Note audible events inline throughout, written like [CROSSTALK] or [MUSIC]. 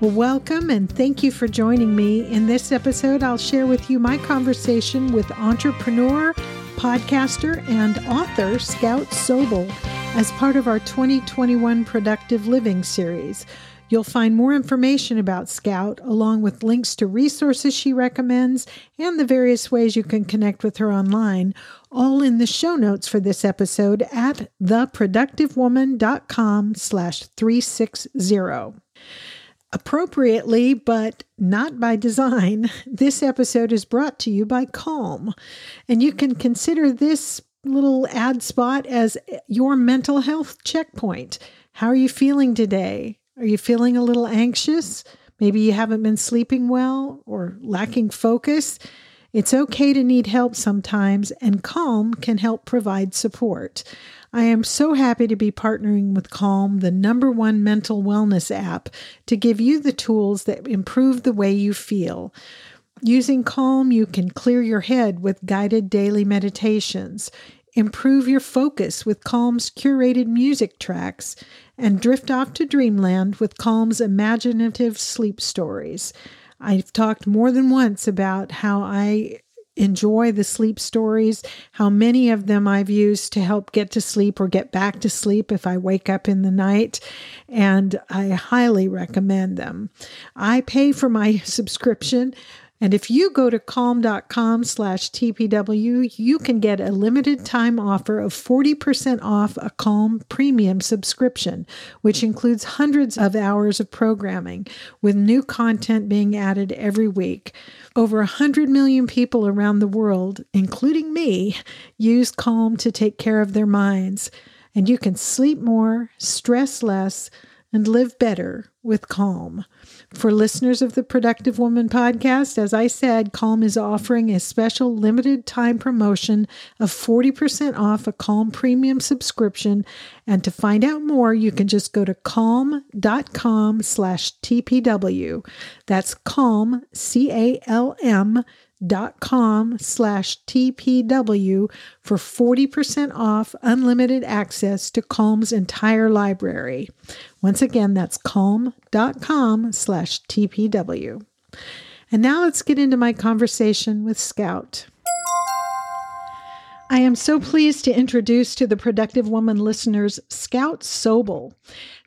Well, welcome and thank you for joining me. In this episode, I'll share with you my conversation with entrepreneur, podcaster, and author Scout Sobel as part of our 2021 Productive Living series. You'll find more information about Scout, along with links to resources she recommends and the various ways you can connect with her online, all in the show notes for this episode at theproductivewoman.com slash 360. Appropriately, but not by design, [LAUGHS] this episode is brought to you by Calm. And you can consider this little ad spot as your mental health checkpoint. How are you feeling today? Are you feeling a little anxious? Maybe you haven't been sleeping well or lacking focus. It's okay to need help sometimes, and Calm can help provide support. I am so happy to be partnering with Calm, the number one mental wellness app, to give you the tools that improve the way you feel. Using Calm, you can clear your head with guided daily meditations, improve your focus with Calm's curated music tracks, and drift off to dreamland with Calm's imaginative sleep stories. I've talked more than once about how I enjoy the sleep stories, how many of them I've used to help get to sleep or get back to sleep if I wake up in the night. And I highly recommend them. I pay for my [LAUGHS] subscription. And if you go to calm.com slash TPW, you can get a limited time offer of 40% off a Calm premium subscription, which includes hundreds of hours of programming with new content being added every week. Over 100 million people around the world, including me, use Calm to take care of their minds. And you can sleep more, stress less, and live better with Calm. For listeners of the Productive Woman podcast, as I said, Calm is offering a special limited time promotion of 40% off a Calm premium subscription. And to find out more, you can just go to calm.com slash TPW. That's calm, C A L M dot com slash TPW for 40% off unlimited access to Calm's entire library. Once again, that's calm.com slash TPW. And now let's get into my conversation with Scout. I am so pleased to introduce to the Productive Woman listeners Scout Sobel.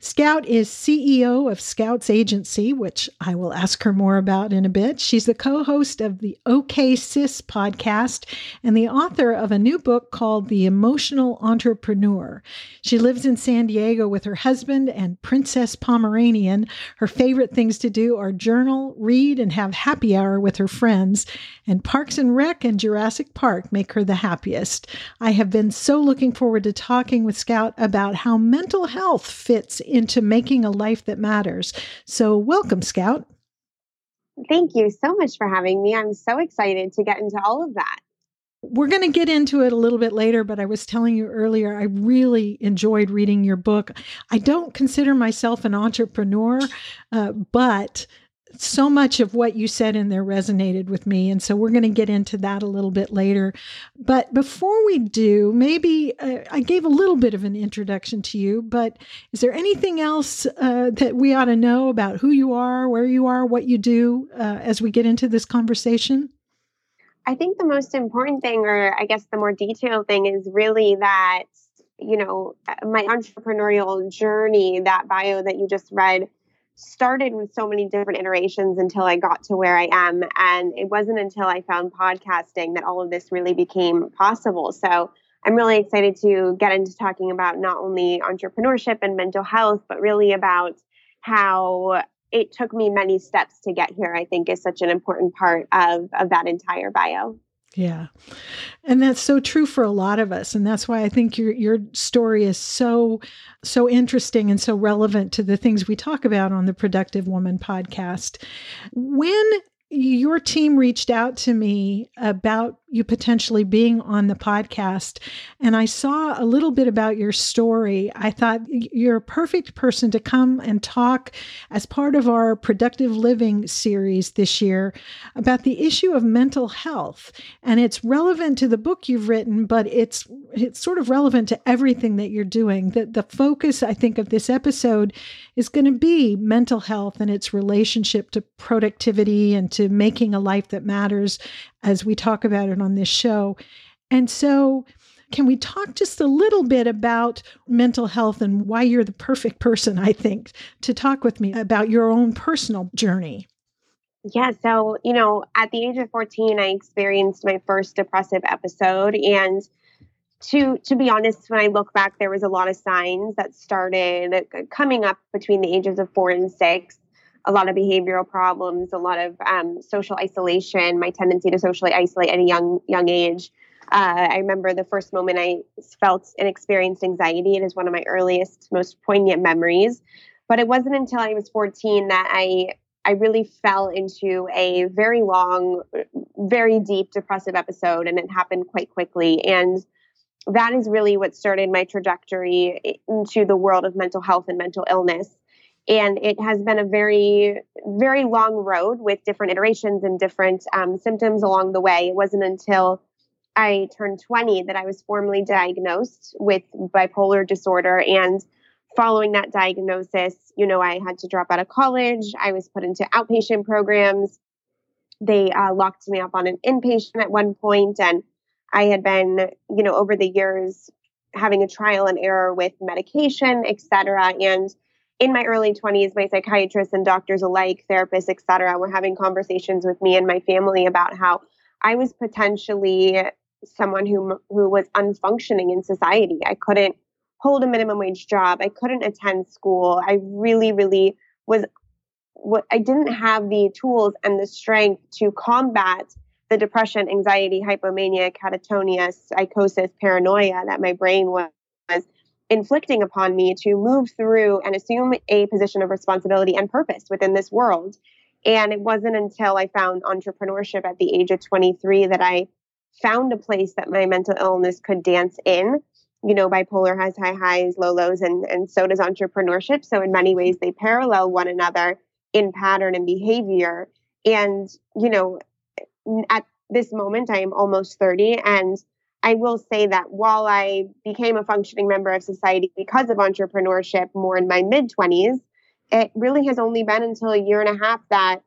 Scout is CEO of Scout's Agency, which I will ask her more about in a bit. She's the co host of the OK Sis podcast and the author of a new book called The Emotional Entrepreneur. She lives in San Diego with her husband and Princess Pomeranian. Her favorite things to do are journal, read, and have happy hour with her friends. And Parks and Rec and Jurassic Park make her the happiest. I have been so looking forward to talking with Scout about how mental health fits into making a life that matters. So, welcome, Scout. Thank you so much for having me. I'm so excited to get into all of that. We're going to get into it a little bit later, but I was telling you earlier, I really enjoyed reading your book. I don't consider myself an entrepreneur, uh, but so much of what you said in there resonated with me. And so we're going to get into that a little bit later. But before we do, maybe uh, I gave a little bit of an introduction to you, but is there anything else uh, that we ought to know about who you are, where you are, what you do uh, as we get into this conversation? I think the most important thing, or I guess the more detailed thing, is really that, you know, my entrepreneurial journey, that bio that you just read started with so many different iterations until I got to where I am. And it wasn't until I found podcasting that all of this really became possible. So I'm really excited to get into talking about not only entrepreneurship and mental health, but really about how it took me many steps to get here, I think is such an important part of, of that entire bio. Yeah. And that's so true for a lot of us. And that's why I think your your story is so so interesting and so relevant to the things we talk about on the Productive Woman podcast. When your team reached out to me about you potentially being on the podcast and I saw a little bit about your story. I thought you're a perfect person to come and talk as part of our productive living series this year about the issue of mental health. And it's relevant to the book you've written, but it's it's sort of relevant to everything that you're doing. The the focus I think of this episode is going to be mental health and its relationship to productivity and to making a life that matters as we talk about it on this show. And so, can we talk just a little bit about mental health and why you're the perfect person, I think, to talk with me about your own personal journey? Yeah, so, you know, at the age of 14, I experienced my first depressive episode and to to be honest, when I look back, there was a lot of signs that started coming up between the ages of four and six a lot of behavioral problems, a lot of um, social isolation, my tendency to socially isolate at a young young age. Uh, I remember the first moment I felt and experienced anxiety. It is one of my earliest, most poignant memories. But it wasn't until I was 14 that I I really fell into a very long, very deep depressive episode, and it happened quite quickly. And that is really what started my trajectory into the world of mental health and mental illness. And it has been a very, very long road with different iterations and different um, symptoms along the way. It wasn't until I turned 20 that I was formally diagnosed with bipolar disorder. And following that diagnosis, you know, I had to drop out of college. I was put into outpatient programs. They uh, locked me up on an inpatient at one point, and I had been, you know, over the years having a trial and error with medication, et cetera. And in my early 20s, my psychiatrists and doctors alike, therapists, et cetera, were having conversations with me and my family about how I was potentially someone who who was unfunctioning in society. I couldn't hold a minimum wage job. I couldn't attend school. I really, really was what I didn't have the tools and the strength to combat the depression, anxiety, hypomania, catatonia, psychosis, paranoia that my brain was inflicting upon me to move through and assume a position of responsibility and purpose within this world. And it wasn't until I found entrepreneurship at the age of 23 that I found a place that my mental illness could dance in. You know, bipolar has high highs, low lows, and, and so does entrepreneurship. So, in many ways, they parallel one another in pattern and behavior. And, you know, at this moment, I am almost 30, and I will say that while I became a functioning member of society because of entrepreneurship more in my mid 20s, it really has only been until a year and a half that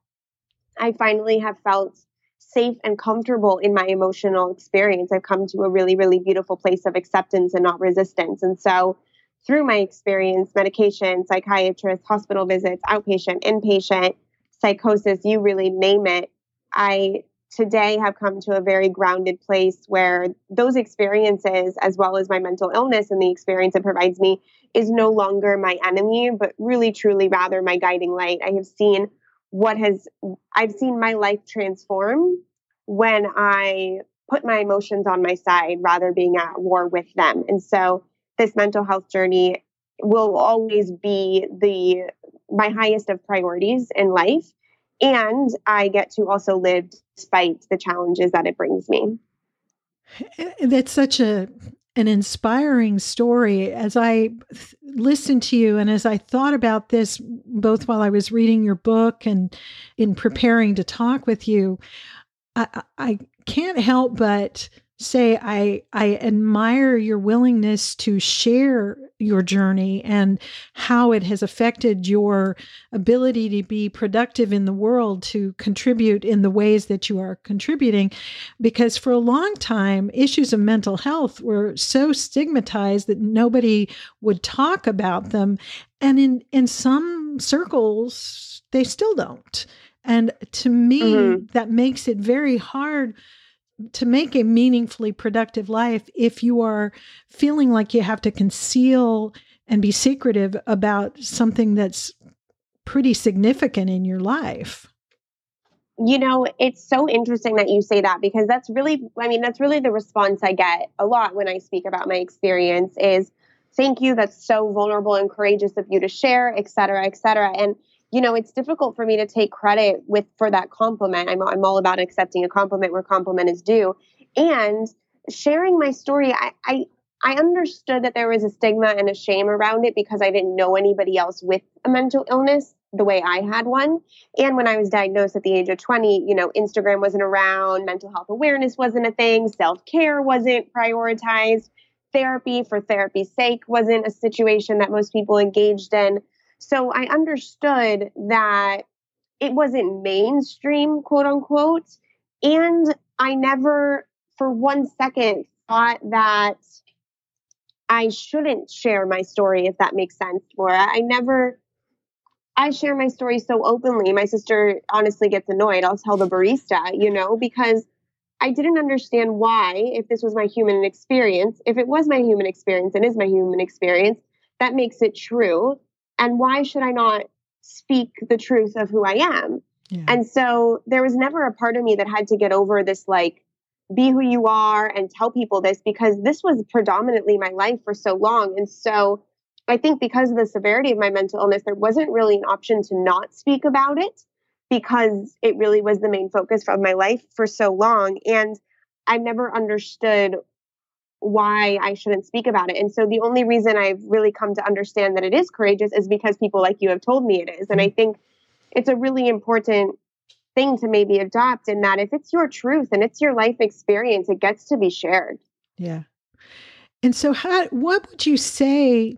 I finally have felt safe and comfortable in my emotional experience. I've come to a really, really beautiful place of acceptance and not resistance. And so, through my experience, medication, psychiatrist, hospital visits, outpatient, inpatient, psychosis, you really name it, I today have come to a very grounded place where those experiences, as well as my mental illness and the experience it provides me, is no longer my enemy, but really, truly, rather my guiding light. I have seen what has, I've seen my life transform when I put my emotions on my side rather being at war with them. And so this mental health journey will always be the my highest of priorities in life and I get to also live despite the challenges that it brings me. That's such a an inspiring story as I listened to you and as I thought about this both while I was reading your book and in preparing to talk with you I, I can't help but say I I admire your willingness to share your journey and how it has affected your ability to be productive in the world to contribute in the ways that you are contributing. Because for a long time issues of mental health were so stigmatized that nobody would talk about them. And in in some circles they still don't. And to me mm-hmm. that makes it very hard to make a meaningfully productive life if you are feeling like you have to conceal and be secretive about something that's pretty significant in your life. You know, it's so interesting that you say that because that's really, I mean, that's really the response I get a lot when I speak about my experience is, thank you, that's so vulnerable and courageous of you to share, et cetera, et cetera. And, you know, it's difficult for me to take credit with for that compliment. I'm, I'm all about accepting a compliment where compliment is due. And sharing my story, I, I I understood that there was a stigma and a shame around it because I didn't know anybody else with a mental illness the way I had one. And when I was diagnosed at the age of 20, you know, Instagram wasn't around, mental health awareness wasn't a thing, self care wasn't prioritized, therapy for therapy's sake wasn't a situation that most people engaged in. So I understood that it wasn't mainstream, quote unquote. And I never for one second thought that I shouldn't share my story, if that makes sense, Laura. I never, I share my story so openly. My sister honestly gets annoyed. I'll tell the barista, you know, because I didn't understand why, if this was my human experience, if it was my human experience and is my human experience, that makes it true. And why should I not speak the truth of who I am? Yeah. And so there was never a part of me that had to get over this like be who you are and tell people this because this was predominantly my life for so long. And so I think because of the severity of my mental illness, there wasn't really an option to not speak about it because it really was the main focus of my life for so long. And I never understood why I shouldn't speak about it. And so the only reason I've really come to understand that it is courageous is because people like you have told me it is. And I mm-hmm. think it's a really important thing to maybe adopt in that if it's your truth and it's your life experience, it gets to be shared. Yeah. And so how what would you say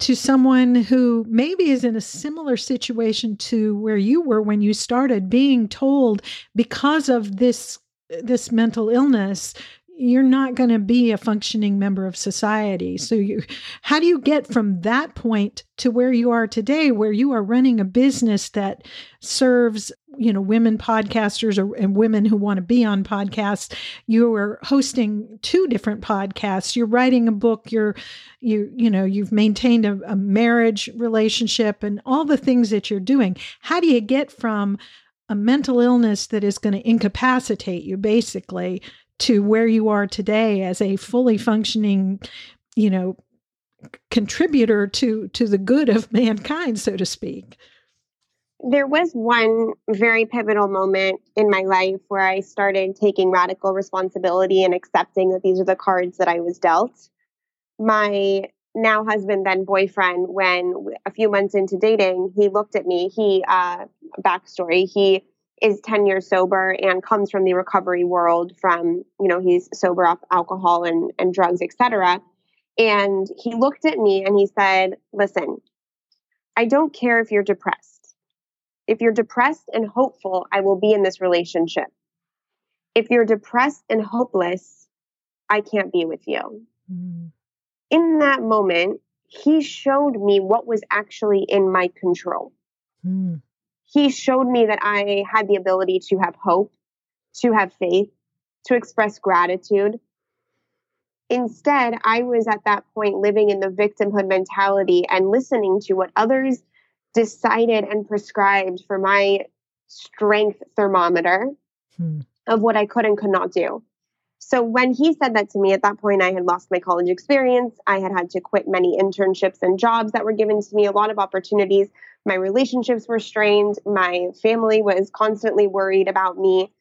to someone who maybe is in a similar situation to where you were when you started being told because of this this mental illness you're not going to be a functioning member of society. So you how do you get from that point to where you are today where you are running a business that serves, you know, women podcasters or and women who want to be on podcasts. You are hosting two different podcasts. You're writing a book, you're you you know, you've maintained a, a marriage relationship and all the things that you're doing. How do you get from a mental illness that is going to incapacitate you basically to where you are today as a fully functioning, you know, contributor to to the good of mankind, so to speak. There was one very pivotal moment in my life where I started taking radical responsibility and accepting that these are the cards that I was dealt. My now husband, then boyfriend, when a few months into dating, he looked at me. He, uh, backstory, he is 10 years sober and comes from the recovery world from you know he's sober off alcohol and, and drugs etc and he looked at me and he said listen i don't care if you're depressed. If you're depressed and hopeful i will be in this relationship. If you're depressed and hopeless i can't be with you. Mm. in that moment he showed me what was actually in my control. Mm he showed me that I had the ability to have hope, to have faith, to express gratitude. Instead, I was at that point living in the victimhood mentality and listening to what others decided and prescribed for my strength thermometer hmm. of what I could and could not do. So when he said that to me, at that point, I had lost my college experience. I had had to quit many internships and jobs that were given to me, a lot of opportunities. My relationships were strained. My family was constantly worried about me.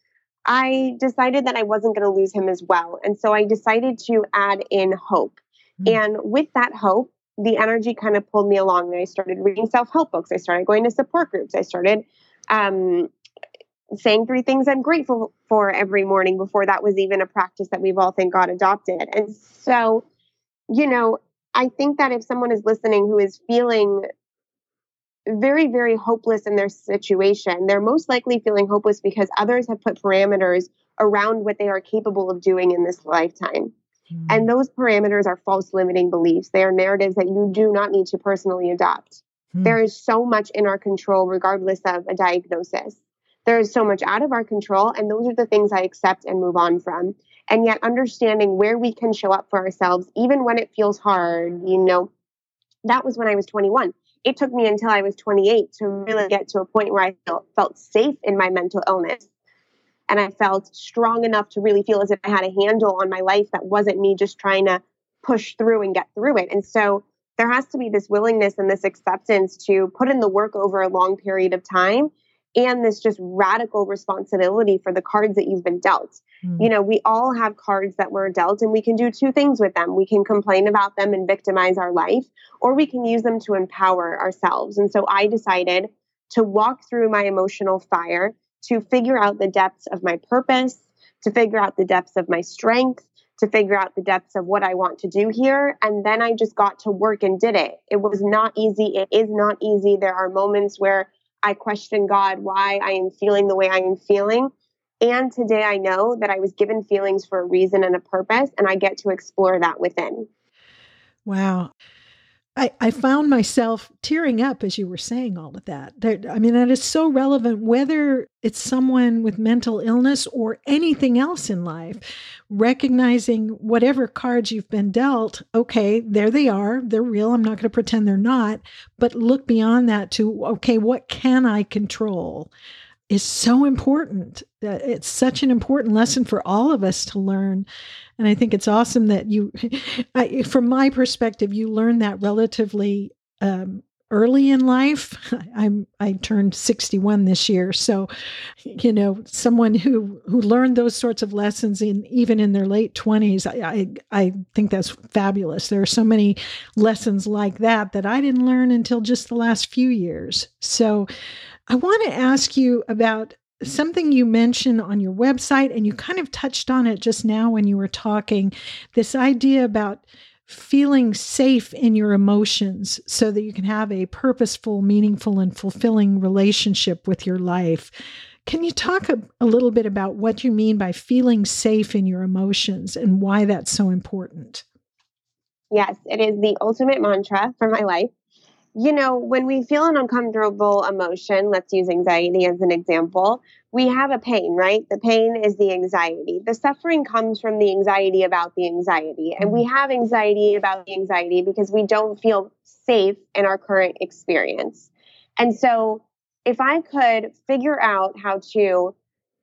I decided that I wasn't going to lose him as well. And so I decided to add in hope. Mm-hmm. And with that hope, the energy kind of pulled me along. I started reading self help books. I started going to support groups. I started um, saying three things I'm grateful for every morning before that was even a practice that we've all, thank God, adopted. And so, you know, I think that if someone is listening who is feeling very, very hopeless in their situation, they're most likely feeling hopeless because others have put parameters around what they are capable of doing in this lifetime. Mm-hmm. And those parameters are false limiting beliefs. They are narratives that you do not need to personally adopt. Mm-hmm. There is so much in our control, regardless of a diagnosis. There is so much out of our control, and those are the things I accept and move on from. And yet, understanding where we can show up for ourselves, even when it feels hard, you know, that was when I was 21. it took me until I was 28 to really get to a point where I felt, felt safe in my mental illness. And I felt strong enough to really feel as if I had a handle on my life that wasn't me just trying to push through and get through it. And so there has to be this willingness and this acceptance to put in the work over a long period of time and this just radical responsibility for the cards that you've been dealt. Mm. You know, we all have cards that we're dealt, and we can do two things with them. We can complain about them and victimize our life, or we can use them to empower ourselves. And so I decided to walk through my emotional fire to figure out the depths of my purpose, to figure out the depths of my strength, to figure out the depths of what I want to do here. And then I just got to work and did it. It was not easy. It is not easy. There are moments where I question God why I am feeling the way I am feeling. And today I know that I was given feelings for a reason and a purpose, and I get to explore that within. Wow. I, I found myself tearing up as you were saying all of that. There, I mean, that is so relevant, whether it's someone with mental illness or anything else in life. Recognizing whatever cards you've been dealt, okay, there they are. They're real. I'm not going to pretend they're not. But look beyond that to, okay, what can I control? Is so important. It's such an important lesson for all of us to learn. And I think it's awesome that you, [LAUGHS] I, from my perspective, you learn that relatively um, early in life. [LAUGHS] I'm I turned 61 this year, so you know, someone who who learned those sorts of lessons in even in their late 20s, I I, I think that's fabulous. There are so many lessons like that that I didn't learn until just the last few years. So I want to ask you about mm-hmm. something you mentioned on your website, and you mm-hmm. kind of touched on it just now when you were talking this idea about feeling safe in your emotions so that you can have a purposeful, meaningful, and fulfilling relationship with your life. Can you talk a, a, little bit about what you mean by feeling safe in your emotions and why that's so important? Yes, it is the ultimate mantra for my life you know, when we feel an uncomfortable emotion, let's use anxiety as an example, we have a pain, right? The pain is the anxiety. The suffering comes from the anxiety about the anxiety. And we mm-hmm. have anxiety about the anxiety because we don't feel safe in our current experience. And so, if I could figure out how to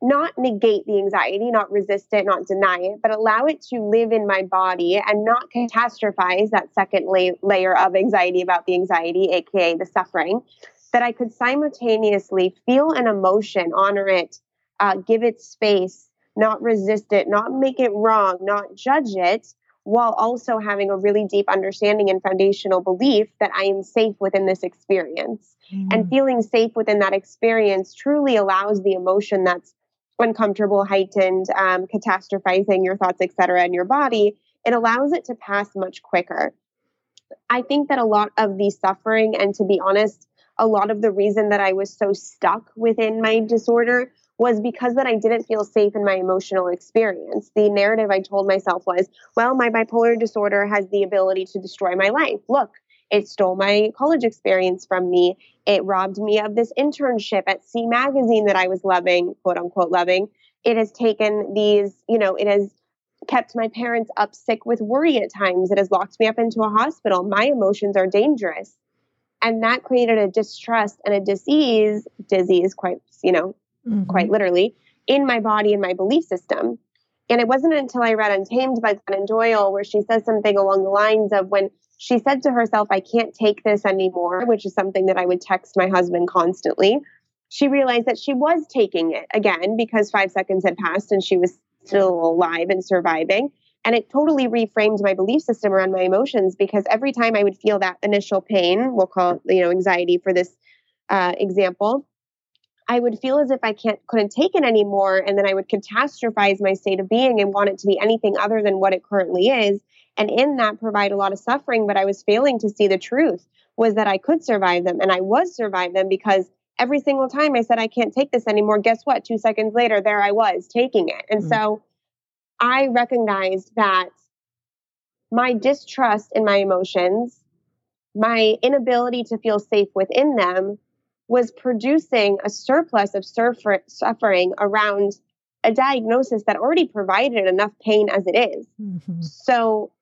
not negate the anxiety, not resist it, not deny it, but allow it to live in my body and not catastrophize that second la- layer of anxiety about the anxiety, aka the suffering, that I could simultaneously feel an emotion, honor it, uh, give it space, not resist it, not make it wrong, not judge it, while also having a really deep understanding and foundational belief that I am safe within this experience. Mm-hmm. And feeling safe within that experience truly allows the emotion that's uncomfortable, heightened, um, catastrophizing your thoughts, etc., in your body, it allows it to pass much quicker. I think that a lot of the suffering, and to be honest, a lot of the reason that I was so stuck within my disorder was because that I didn't feel safe in my emotional experience. The narrative I told myself was, well, my bipolar disorder has the ability to destroy my life. Look, it stole my college experience from me. It robbed me of this internship at C Magazine that I was loving, quote unquote, loving. It has taken these, you know, it has kept my parents up sick with worry at times. It has locked me up into a hospital. My emotions are dangerous. And that created a distrust and a disease, disease, quite, you know, mm-hmm. quite literally, in my body and my belief system. And it wasn't until I read Untamed by Glennon Doyle where she says something along the lines of when she said to herself, I can't take this anymore, which is something that I would text my husband constantly. She realized that she was taking it again because five seconds had passed and she was still alive and surviving. And it totally reframed my belief system around my emotions because every time I would feel that initial pain, we'll call it, you know, anxiety for this uh, example, I would feel as if I can't couldn't take it anymore, and then I would catastrophize my state of being and want it to be anything other than what it currently is and in that provide a lot of suffering but i was failing to see the truth was that i could survive them and i was survive them because every single time i said i can't take this anymore guess what two seconds later there i was taking it and mm-hmm. so i recognized that my distrust in my emotions my inability to feel safe within them was producing a surplus of surfer- suffering around a diagnosis that already provided enough pain as it is. Mm-hmm. So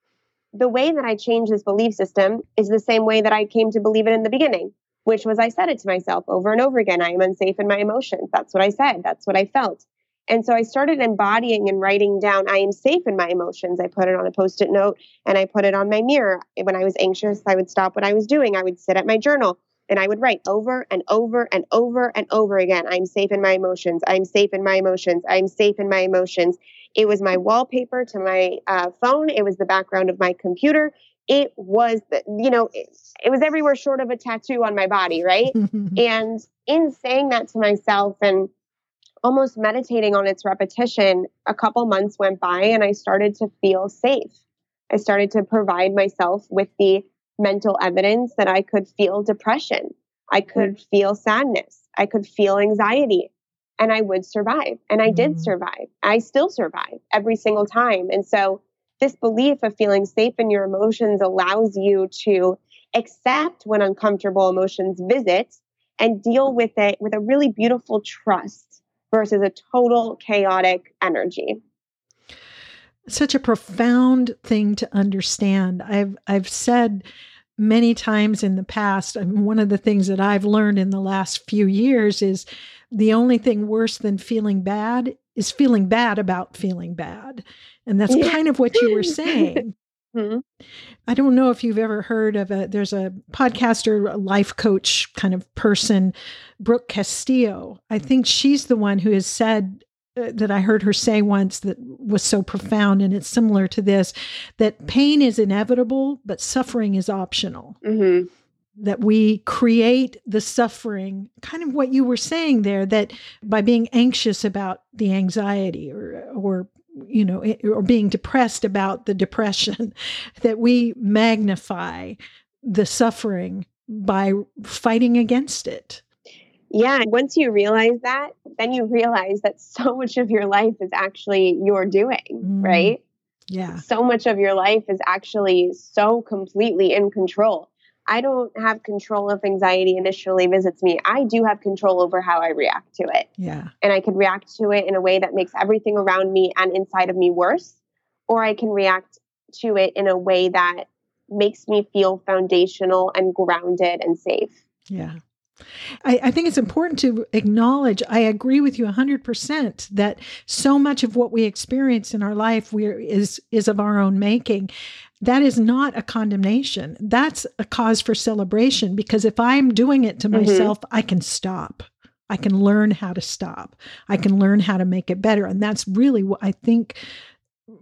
the way that I changed this belief system is the same way that I came to believe it in the beginning, which was I said it to myself over and over again I am unsafe in my emotions. That's what I said, that's what I felt. And so I started embodying and writing down, I am safe in my emotions. I put it on a post it note and I put it on my mirror. When I was anxious, I would stop what I was doing. I would sit at my journal and I would write over and over and over and over again I'm safe in my emotions. I'm safe in my emotions. I'm safe in my emotions. It was my wallpaper to my uh, phone. It was the background of my computer. It was, the, you know, it, it was everywhere short of a tattoo on my body, right? [LAUGHS] and in saying that to myself and almost meditating on its repetition, a couple months went by and I started to feel safe. I started to provide myself with the mental evidence that I could feel depression. I could feel sadness. I could feel anxiety and I would survive. And I did mm-hmm. survive. I still survive every single time. And so, this belief of feeling safe in your emotions allows you to accept when uncomfortable emotions visit and deal with it with a really beautiful trust versus a total chaotic energy. Such a profound thing to understand. I've I've said many times in the past, I mean, one of the things that I've learned in the last few years is the only thing worse than feeling bad is feeling bad about feeling bad. And that's yeah. kind of what you were saying. [LAUGHS] mm-hmm. I don't know if you've ever heard of a there's a podcaster, a life coach kind of person, Brooke Castillo. I think she's the one who has said uh, that I heard her say once that was so profound, and it's similar to this that pain is inevitable, but suffering is optional. Mm-hmm that we create the suffering, kind of what you were saying there, that by being anxious about the anxiety or, or you know, or being depressed about the depression, [LAUGHS] that we magnify the suffering by fighting against it. Yeah, once you realize that, then you realize that so [LAUGHS] much of your life is actually your doing, mm. right? Yeah. So much of your life is actually so completely in control. I don't have control if anxiety initially visits me. I do have control over how I react to it. Yeah. And I can react to it in a way that makes everything around me and inside of me worse, or I can react to it in a way that makes me feel foundational and grounded and safe. Yeah. I, I, think it's important to acknowledge, I agree with you 100% that so much of what we experience in our life we is, is of our own making that is not a condemnation. That's a cause for celebration because if I'm doing it to mm-hmm. myself, I can stop. I can learn how to stop. I can learn how to make it better. And that's really what I think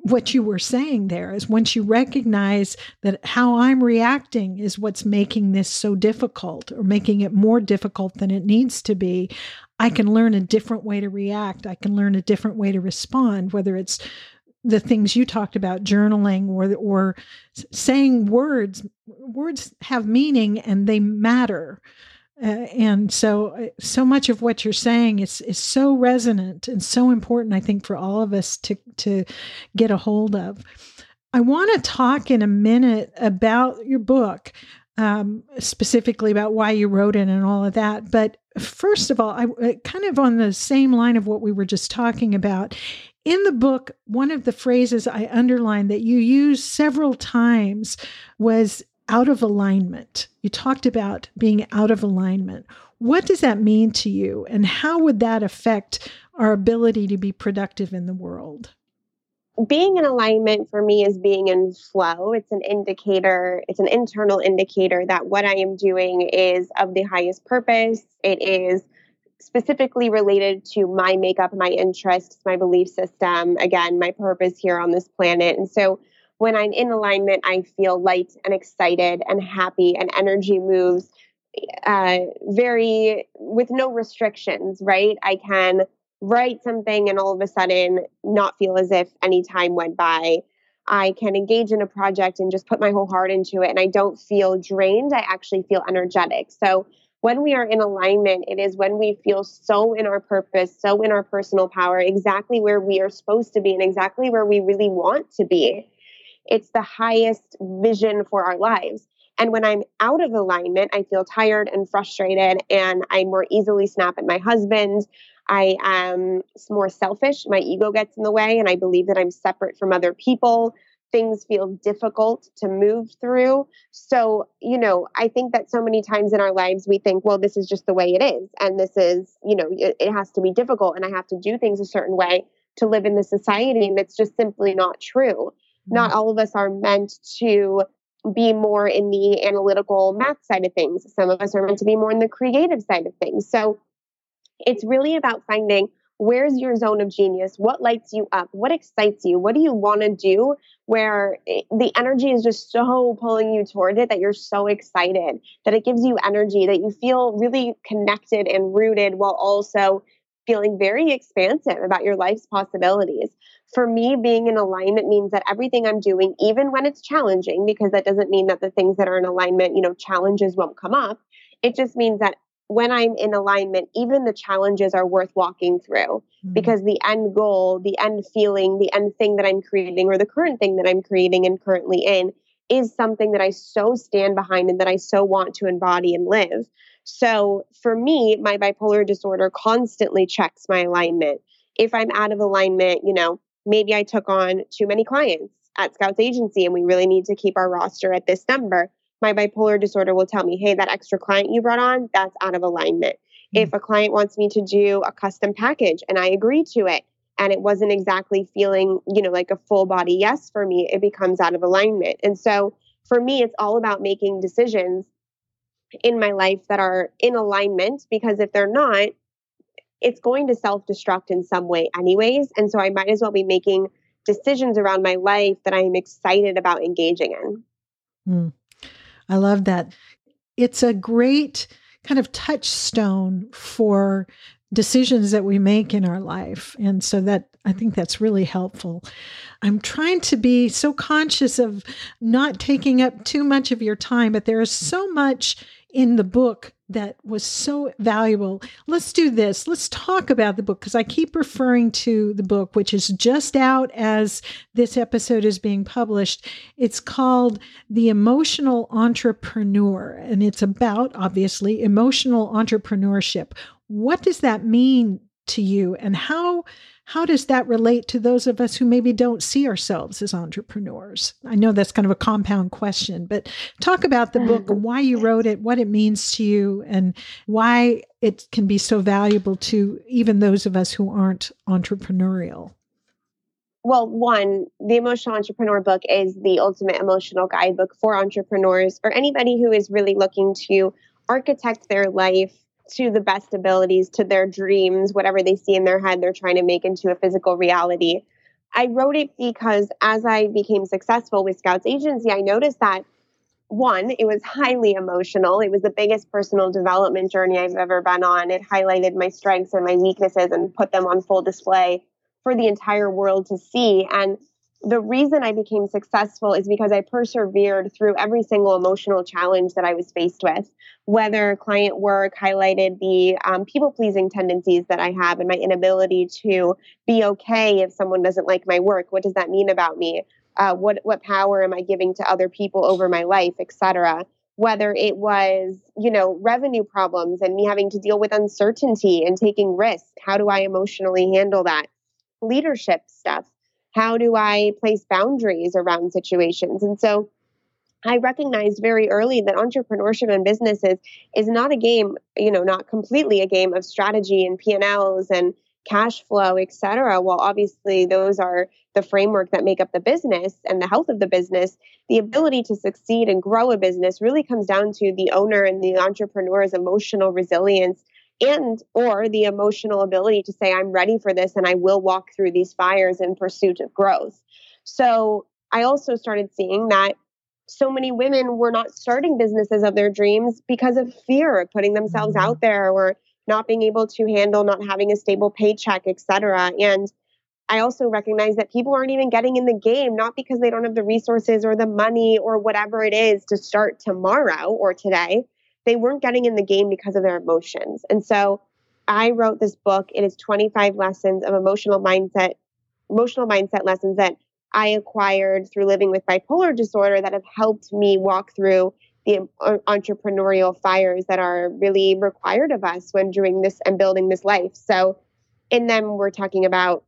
what you were saying there is once you recognize that how I'm reacting is what's making this so difficult or making it more difficult than it needs to be, I can learn a different way to react. I can learn a different way to respond, whether it's the things you talked about journaling or or saying words words have meaning and they matter. Uh, and so uh, so much of what you're saying is is so resonant and so important i think for all of us to to get a hold of. I want to talk in a minute about your book um, specifically about why you wrote it and all of that. But first of all i uh, kind of on the same line of what we were just talking about in the book, one of the phrases I underlined that you used several times was out of alignment. You talked about being out of alignment. What does that mean to you, and how would that affect our ability to be productive in the world? Being in alignment for me is being in flow. It's an indicator, it's an internal indicator that what I am doing is of the highest purpose. It is specifically related to my makeup, my interests, my belief system, again, my purpose here on this planet. And so when I'm in alignment, I feel light and excited and happy, and energy moves uh, very with no restrictions, right? I can write something and all of a sudden not feel as if any time went by. I can engage in a project and just put my whole heart into it, and I don't feel drained. I actually feel energetic. So, when we are in alignment, it is when we feel so in our purpose, so in our personal power, exactly where we are supposed to be and exactly where we really want to be. It's the highest vision for our lives. And when I'm out of alignment, I feel tired and frustrated, and I more easily snap at my husband. I am more selfish. My ego gets in the way, and I believe that I'm separate from other people things feel difficult to move through. So, you know, I think that so many times in our lives we think, well, this is just the way it is. And this is, you know, it, it has to be difficult and I have to do things a certain way to live in the society. And it's just simply not true. Mm-hmm. Not all of us are meant to be more in the analytical math side of things. Some of us are meant to be more in the creative side of things. So it's really about finding where's your zone of genius? What lights you up? What excites you? What do you want to do where the energy is just so pulling you toward it that you're so excited that it gives you energy that you feel really connected and rooted while also feeling very expansive about your life's possibilities. For me being in alignment means that everything i'm doing even when it's challenging because that doesn't mean that the things that are in alignment you know challenges won't come up. It just means that when I'm in alignment, even the challenges are worth walking through mm-hmm. because the end goal, the end feeling, the end thing that I'm creating, or the current thing that I'm creating and currently in is something that I so stand behind and that I so want to embody and live. So for me, my bipolar disorder constantly checks my alignment. If I'm out of alignment, you know, maybe I took on too many clients at Scouts Agency and we really need to keep our roster at this number my bipolar disorder will tell me, hey, that extra client you brought on, that's out of alignment. Mm-hmm. If a client wants me to do a custom package and I agree to it, and it wasn't exactly feeling, you know, like a full body yes for me, it becomes out of alignment. And so for me, it's all about making decisions in my life that are in alignment because if they're not, it's going to self destruct in some way, anyways. And so I might as well be making decisions around my life that I'm excited about engaging in. Mm. I love that. It's a great kind of touchstone for decisions that we make in our life. And so that I think that's really helpful. I'm trying to be so conscious of not taking up too much of your time, but there is so much in the book that was so valuable. Let's do this. Let's talk about the book because I keep referring to the book, which is just out as this episode is being published. It's called The Emotional Entrepreneur, and it's about, obviously, emotional entrepreneurship. What does that mean to you, and how? How does that relate to those of us who maybe don't see ourselves as entrepreneurs? I know that's kind of a compound question, but talk about the book and why you wrote it, what it means to you, and why it can be so valuable to even those of us who aren't entrepreneurial. Well, one, the Emotional Entrepreneur book is the ultimate emotional guidebook for entrepreneurs or anybody who is really looking to architect their life to the best abilities, to their dreams, whatever they see in their head, they're trying to make into a physical reality. I wrote it because as I became successful with Scouts Agency, I noticed that one, it was highly emotional. It was the biggest personal development journey I've ever been on. It highlighted my strengths and my weaknesses and put them on full display for the entire world to see. And the reason I became successful is because I persevered through every single emotional challenge that I was faced with. Whether client work highlighted the um, people pleasing tendencies that I have and my inability to be okay if someone doesn't like my work. What does that mean about me? Uh, what what power am I giving to other people over my life, etc. Whether it was you know revenue problems and me having to deal with uncertainty and taking risks, how do I emotionally handle that? Leadership stuff how do I place boundaries around situations? And so I recognized very early that entrepreneurship and businesses is not a game, you know, not completely a game of strategy and P&Ls and cash flow, et cetera. While obviously those are the framework that make up the business and the health of the business, the ability to succeed and grow a business really comes down to the owner and the entrepreneur's emotional resilience and or the emotional ability to say i'm ready for this and i will walk through these fires in pursuit of growth so i also started seeing that so many women were not starting businesses of their dreams because of fear of putting themselves mm-hmm. out there or not being able to handle not having a stable paycheck etc and i also recognize that people aren't even getting in the game not because they don't have the resources or the money or whatever it is to start tomorrow or today they weren't getting in the game because of their emotions. And so I wrote this book. It is 25 lessons of emotional mindset, emotional mindset lessons that I acquired through living with bipolar disorder that have helped me walk through the uh, entrepreneurial fires that are really required of us when doing this and building this life. So, in them, we're talking about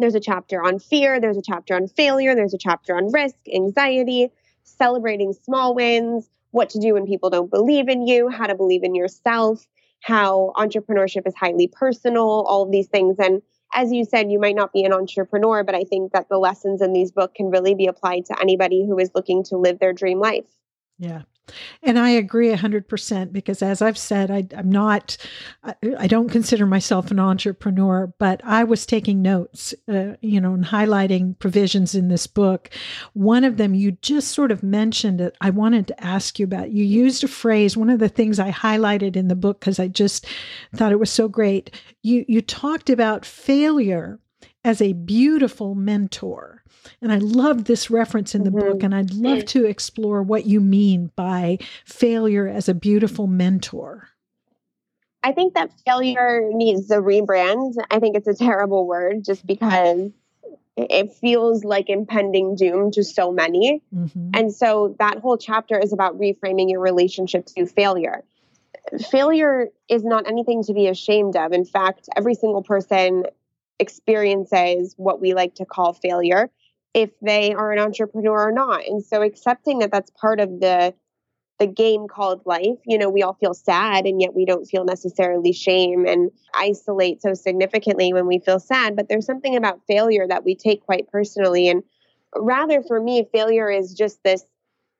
There's a chapter on fear, there's a chapter on failure, there's a chapter on risk, anxiety, celebrating small wins, what to do when people don't believe in you, how to believe in yourself, how entrepreneurship is highly personal, all of these things. And as you said, you might not be an entrepreneur, but I think that the lessons in these books can really be applied to anybody who is looking to live their dream life. Yeah. And I agree 100% because, as I've said, I, am not, I, I, don't consider myself an entrepreneur, but I was taking notes, uh, you know, and highlighting provisions in this book. One of them you just sort of mentioned it. I wanted to ask you about. You used a phrase, one of the things I highlighted in the book because I just thought it was so great. You, you talked about failure as a beautiful mentor. And I love this reference in the mm-hmm. book, and I'd love to explore what you mean by failure as a beautiful mentor. I think that failure needs a rebrand. I think it's a terrible word just because it feels like impending doom to so many. Mm-hmm. And so that whole chapter is about reframing your relationship to failure. Failure is not anything to be ashamed of. In fact, every single person experiences what we like to call failure if they are an entrepreneur or not. And so accepting that that's part of the the game called life, you know, we all feel sad and yet we don't feel necessarily shame and isolate so significantly when we feel sad, but there's something about failure that we take quite personally and rather for me failure is just this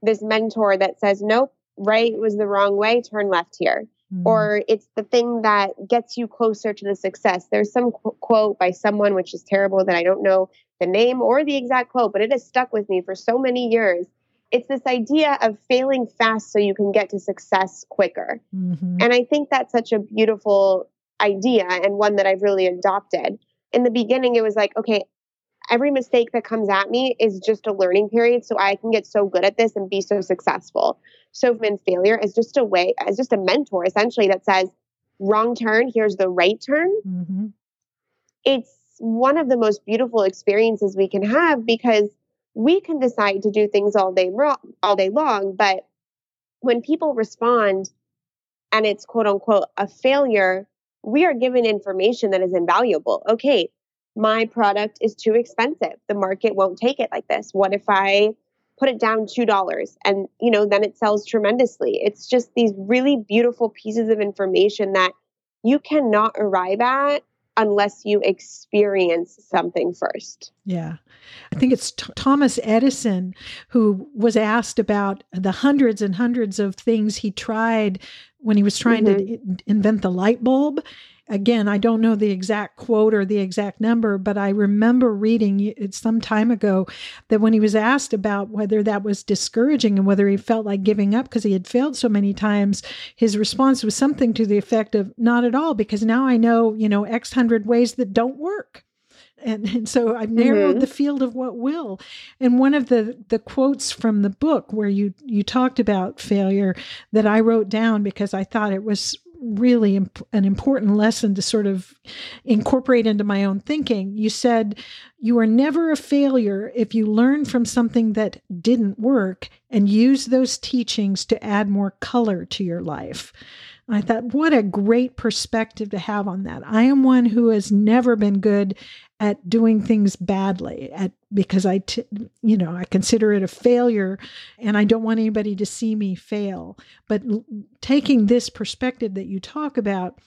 this mentor that says nope, right was the wrong way, turn left here. Mm-hmm. Or it's the thing that gets you closer to the success. There's some qu- quote by someone, which is terrible, that I don't know the name or the exact quote, but it has stuck with me for so many years. It's this idea of failing fast so you can get to success quicker. Mm-hmm. And I think that's such a beautiful idea and one that I've really adopted. In the beginning, it was like, okay, every mistake that comes at me is just a learning period so I can get so good at this and be so successful. So in failure is just a way, as just a mentor essentially that says, wrong turn, here's the right turn. Mm-hmm. It's one of the most beautiful experiences we can have because we can decide to do things all day all day long but when people respond and it's quote unquote a failure we are given information that is invaluable okay my product is too expensive the market won't take it like this what if i put it down $2 and you know then it sells tremendously it's just these really beautiful pieces of information that you cannot arrive at unless you experience something first. Yeah. I think it's T- Thomas Edison who was asked about the hundreds and hundreds of things he tried when he was trying mm-hmm. to invent the light bulb again, I don't know the exact quote or the exact number, but I remember reading it some time ago that when he was asked about whether that was discouraging and whether he felt like giving up because he had failed so many times, his response was something to the effect of, not at all, because now I know, you know, X hundred ways that don't work. And, and so I've narrowed mm-hmm. the field of what will. And one of the the quotes from the book where you you talked about failure that I wrote down because I thought it was really imp- an important lesson to sort of incorporate into my own thinking. You said you are never a failure if you learn from something that didn't work and use those teachings to add more color to your life. I thought, what a great perspective to have on that. I am one who has never been good at doing things badly at because I, t- you know, I consider it a failure and I don't want anybody to see me fail. But l- taking this perspective that you talk about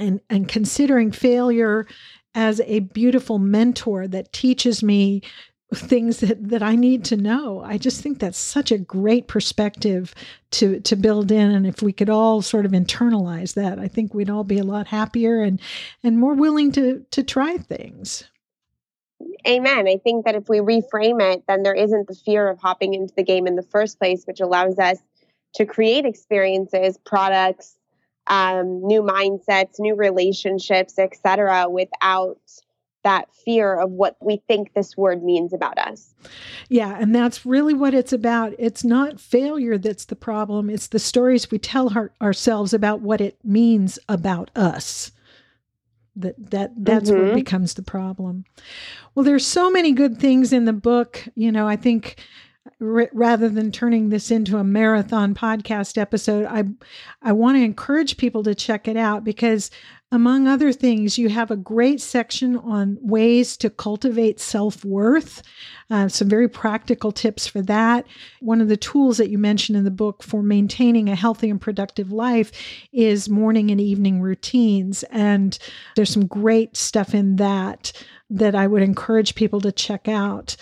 and, and considering failure as a beautiful mentor that teaches me things that, that I need to know. I just think that's such a great perspective to to build in. And if we could all sort of internalize that, I think we'd all be a lot happier and and more willing to to try things. Amen. I think that if we reframe it, then there isn't the fear of hopping into the game in the first place, which allows us to create experiences, products, um, new mindsets, new relationships, etc., without that fear of what we think this word means about us. Yeah, and that's really what it's about. It's not failure that's the problem, it's the stories we tell our, ourselves about what it means about us. That that that's mm-hmm. what becomes the problem. Well, there's so many good things in the book, you know, I think r- rather than turning this into a marathon podcast episode, I I want to encourage people to check it out because among other things, you have a great section on ways to cultivate self worth, uh, some very practical tips for that. One of the tools that you mentioned in the book for maintaining a healthy and productive life is morning and evening routines. And there's some great stuff in that that I would encourage people to check out.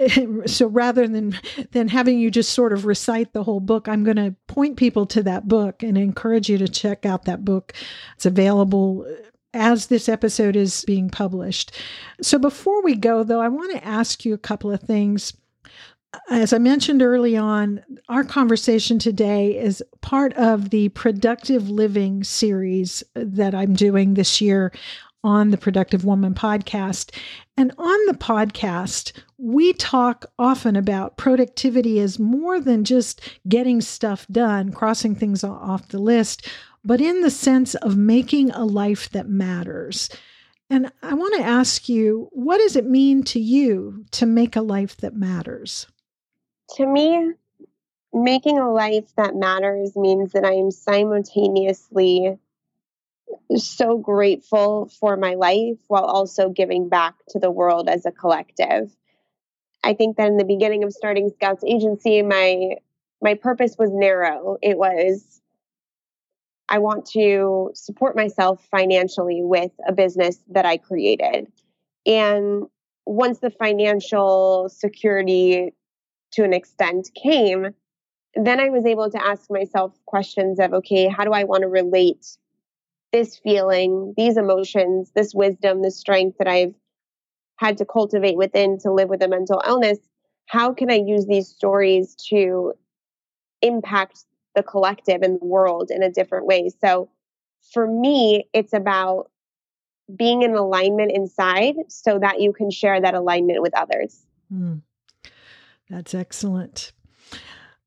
[LAUGHS] so rather than than having you just sort of recite the whole book i'm going to point people to that book and encourage you to check out that book. It's available as this episode is being published. So before we go though i want to ask you a couple of things. As I mentioned early on, our conversation today is part of the Productive Living series that I'm doing this year on the Productive Woman podcast. And on the podcast, we talk often about productivity as more than just getting stuff done, crossing things off the list, but in the sense of making a life that matters. And I want to ask you, what does it mean to you to make a life that matters? To me, making a life that matters means that I am simultaneously so grateful for my life while also giving back to the world as a collective. I think that in the beginning of starting Scout's Agency, my my purpose was narrow. It was I want to support myself financially with a business that I created. And once the financial security to an extent came, then I was able to ask myself questions of okay, how do I want to relate this feeling, these emotions, this wisdom, this strength that I've had to cultivate within to live with a mental illness, how can I use these stories to impact the collective and the world in a different way? So for me, it's about being in alignment inside so that you can share that alignment with others. Mm. That's excellent.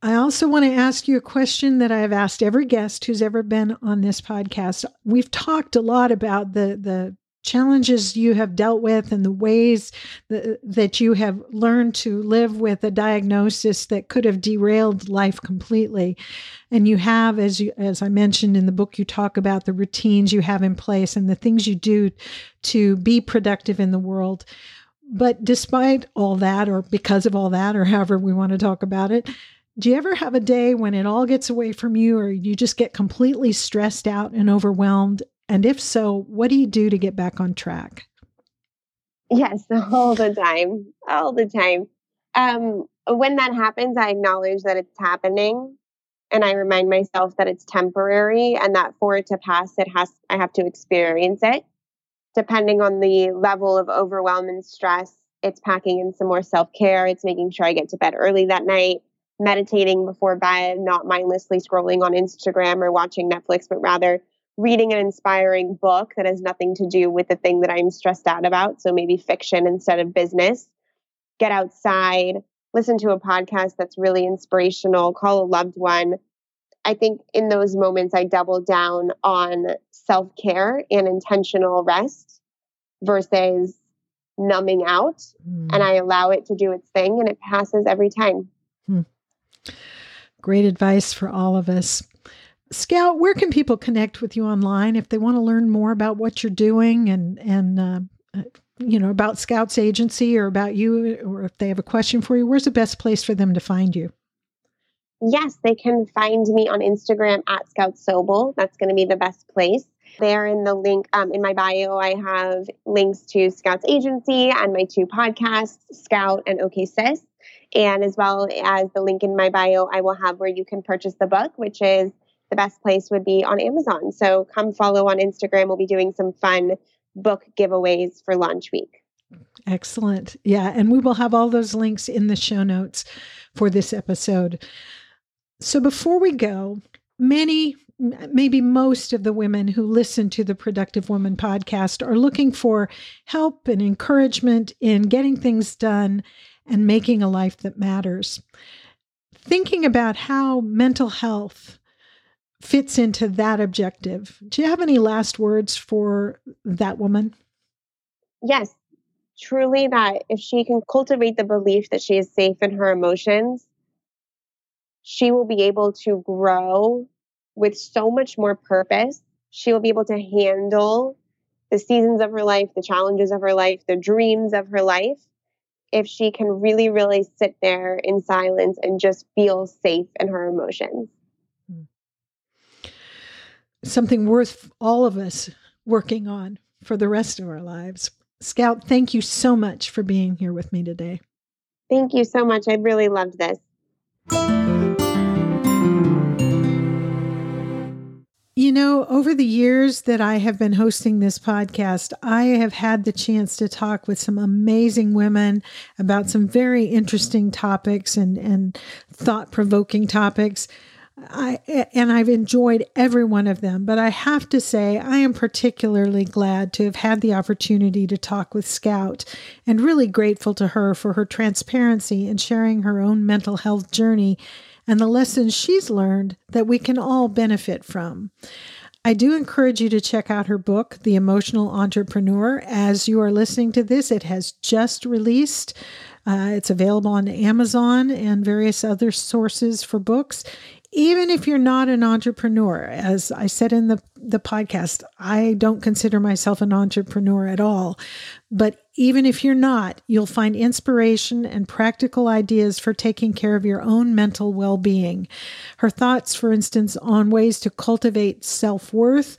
I also want to ask you a question that I have asked every guest who's ever been on this podcast. We've talked a lot about the the challenges you have dealt with and the ways that, you have learned to live with a diagnosis that could have derailed life completely and you have as you as i mentioned in the book you talk about the routines you have in place and the things you do to be productive in the world but despite all that or because of all that or however we want to talk about it do you ever have a day when it all gets away from you or you just get completely stressed out and overwhelmed? And if so, what do you do to get back on track? Yes, [LAUGHS] all the time. All the time. Um, when that happens, I acknowledge that it's happening and I remind myself that it's temporary and that for it to pass, it has I have to experience it. Depending on the level of overwhelm and stress, it's packing in some more self-care. It's making sure I get to bed early that night meditating before bed, not mindlessly scrolling on Instagram or watching Netflix, but rather reading an inspiring book that has nothing to do with the thing that I'm stressed out about. So maybe fiction instead of business. Get outside, listen to a podcast that's really inspirational, call a loved one. I think in those moments, I double down on self care and intentional rest versus numbing out. Mm. And I allow it to do its thing and it passes every time. Hmm. Great advice for all of us. Scout, where can people connect with you online if they want to learn more about what you're doing and and uh, uh, you know about Scout's Agency or about you, or if they have a question for you? Where's the best place for them to find you? Yes, they can find me on Instagram at Scout Sobel. That's going to be the best place. There in the link um, in my bio, I have links to Scout's Agency and my two podcasts, Scout and OK Sis. And as well as the link in my bio, I will have where you can purchase the book, which is the best place would be on Amazon. So come follow on Instagram. We'll be doing some fun book giveaways for launch week. Excellent. Yeah. And we will have all those links in the show notes for this episode. So before we go, many, maybe most of the women who listen to the Productive Woman podcast are looking for help and encouragement in getting things done and making a life that matters. Thinking about how mental health fits into that objective. Do you have any last words for that woman? Yes, truly, that if she can cultivate the belief that she is safe in her emotions, she will be able to grow with so much more purpose. she will be able to handle the seasons of her life, the challenges of her life, the dreams of her life, if she can really, really sit there in silence and just feel safe in her emotions. Hmm. Something worth all of us working on for the rest of our lives. Scout, thank you so much for being here with me today. Thank you so much. I really loved this. Know, over the years that I have been hosting this podcast, I have had the chance to talk with some amazing women about some very interesting topics and, and thought provoking topics. I and I've enjoyed every one of them, but I have to say I am particularly glad to have had the opportunity to talk with Scout and really grateful to her for her transparency in sharing her own mental health journey and the lessons she's learned that we can all benefit from. I do encourage you to check out her book, The Emotional Entrepreneur. As you are listening to this, it has just released. Uh, it's available on Amazon and various other sources for books even if you're not an entrepreneur, as I said in the, the podcast, I don't consider myself an entrepreneur at all. But even if you're not, you'll find inspiration and practical ideas for taking care of your own mental well being. Her thoughts, for instance, on ways to cultivate self worth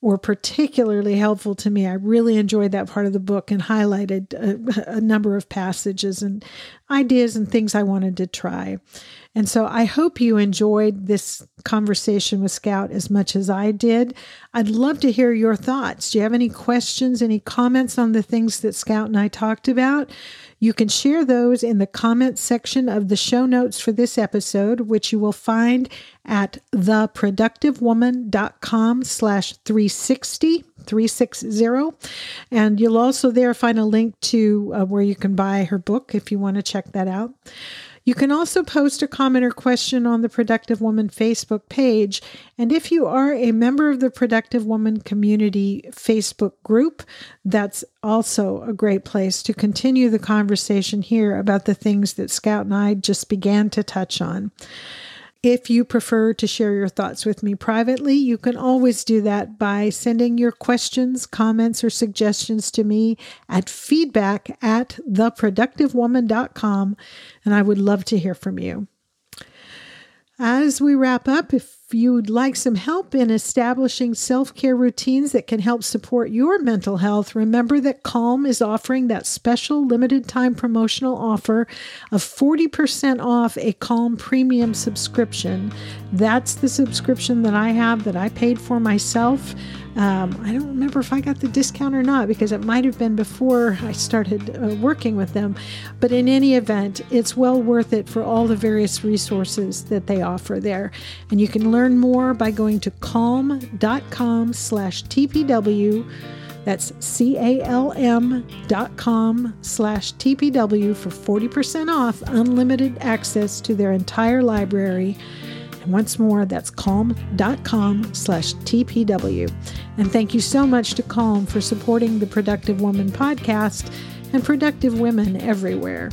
were particularly helpful to me. I really enjoyed that part of the book and highlighted a, a, number of passages and ideas and things I wanted to try. And so I hope you enjoyed this conversation with Scout as much as I did. I'd love to hear your thoughts. Do you have any questions, any comments on the things that Scout and I talked about? You can share those in the comments section of the show notes for this episode, which you will find at theproductivewoman.com slash 360. 360 and you'll also there find a link to uh, where you can buy her book if you want to check that out you can also post a comment or question on the Productive Woman Facebook page. And if you are a member of the Productive Woman Community Facebook group, that's also a great place to continue the conversation here about the things that Scout and I just began to touch on. If you prefer to share your thoughts with me privately, you can always do that by sending your questions, comments, or suggestions to me at feedback at theproductivewoman.com, and I would love to hear from you. As we wrap up, if you'd like some help in establishing self care routines that can help support your mental health, remember that Calm is offering that special limited time promotional offer of 40% off a Calm premium subscription. That's the subscription that I have that I paid for myself. Um, I don't remember if I got the discount or not because it might have been before I started uh, working with them. But in any event, it's well worth it for all the various resources that they offer there. And you can learn more by going to calm.com slash TPW. That's C-A-L-M dot com slash TPW for 40% off unlimited access to their entire library And once more, that's calm.com slash TPW. And thank you so much to Calm for supporting the Productive Woman podcast and productive women everywhere.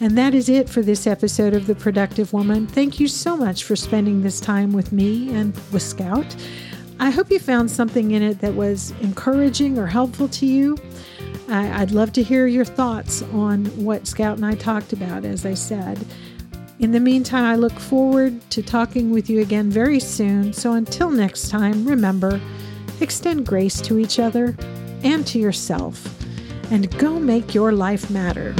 And that is it for this episode of The Productive Woman. Thank you so much for spending this time with me and with Scout. I hope you found something in it that was encouraging or helpful to you. I'd love to hear your thoughts on what Scout and I talked about, as I said. In the meantime, I look forward to talking with you again very soon. So until next time, remember extend grace to each other and to yourself, and go make your life matter.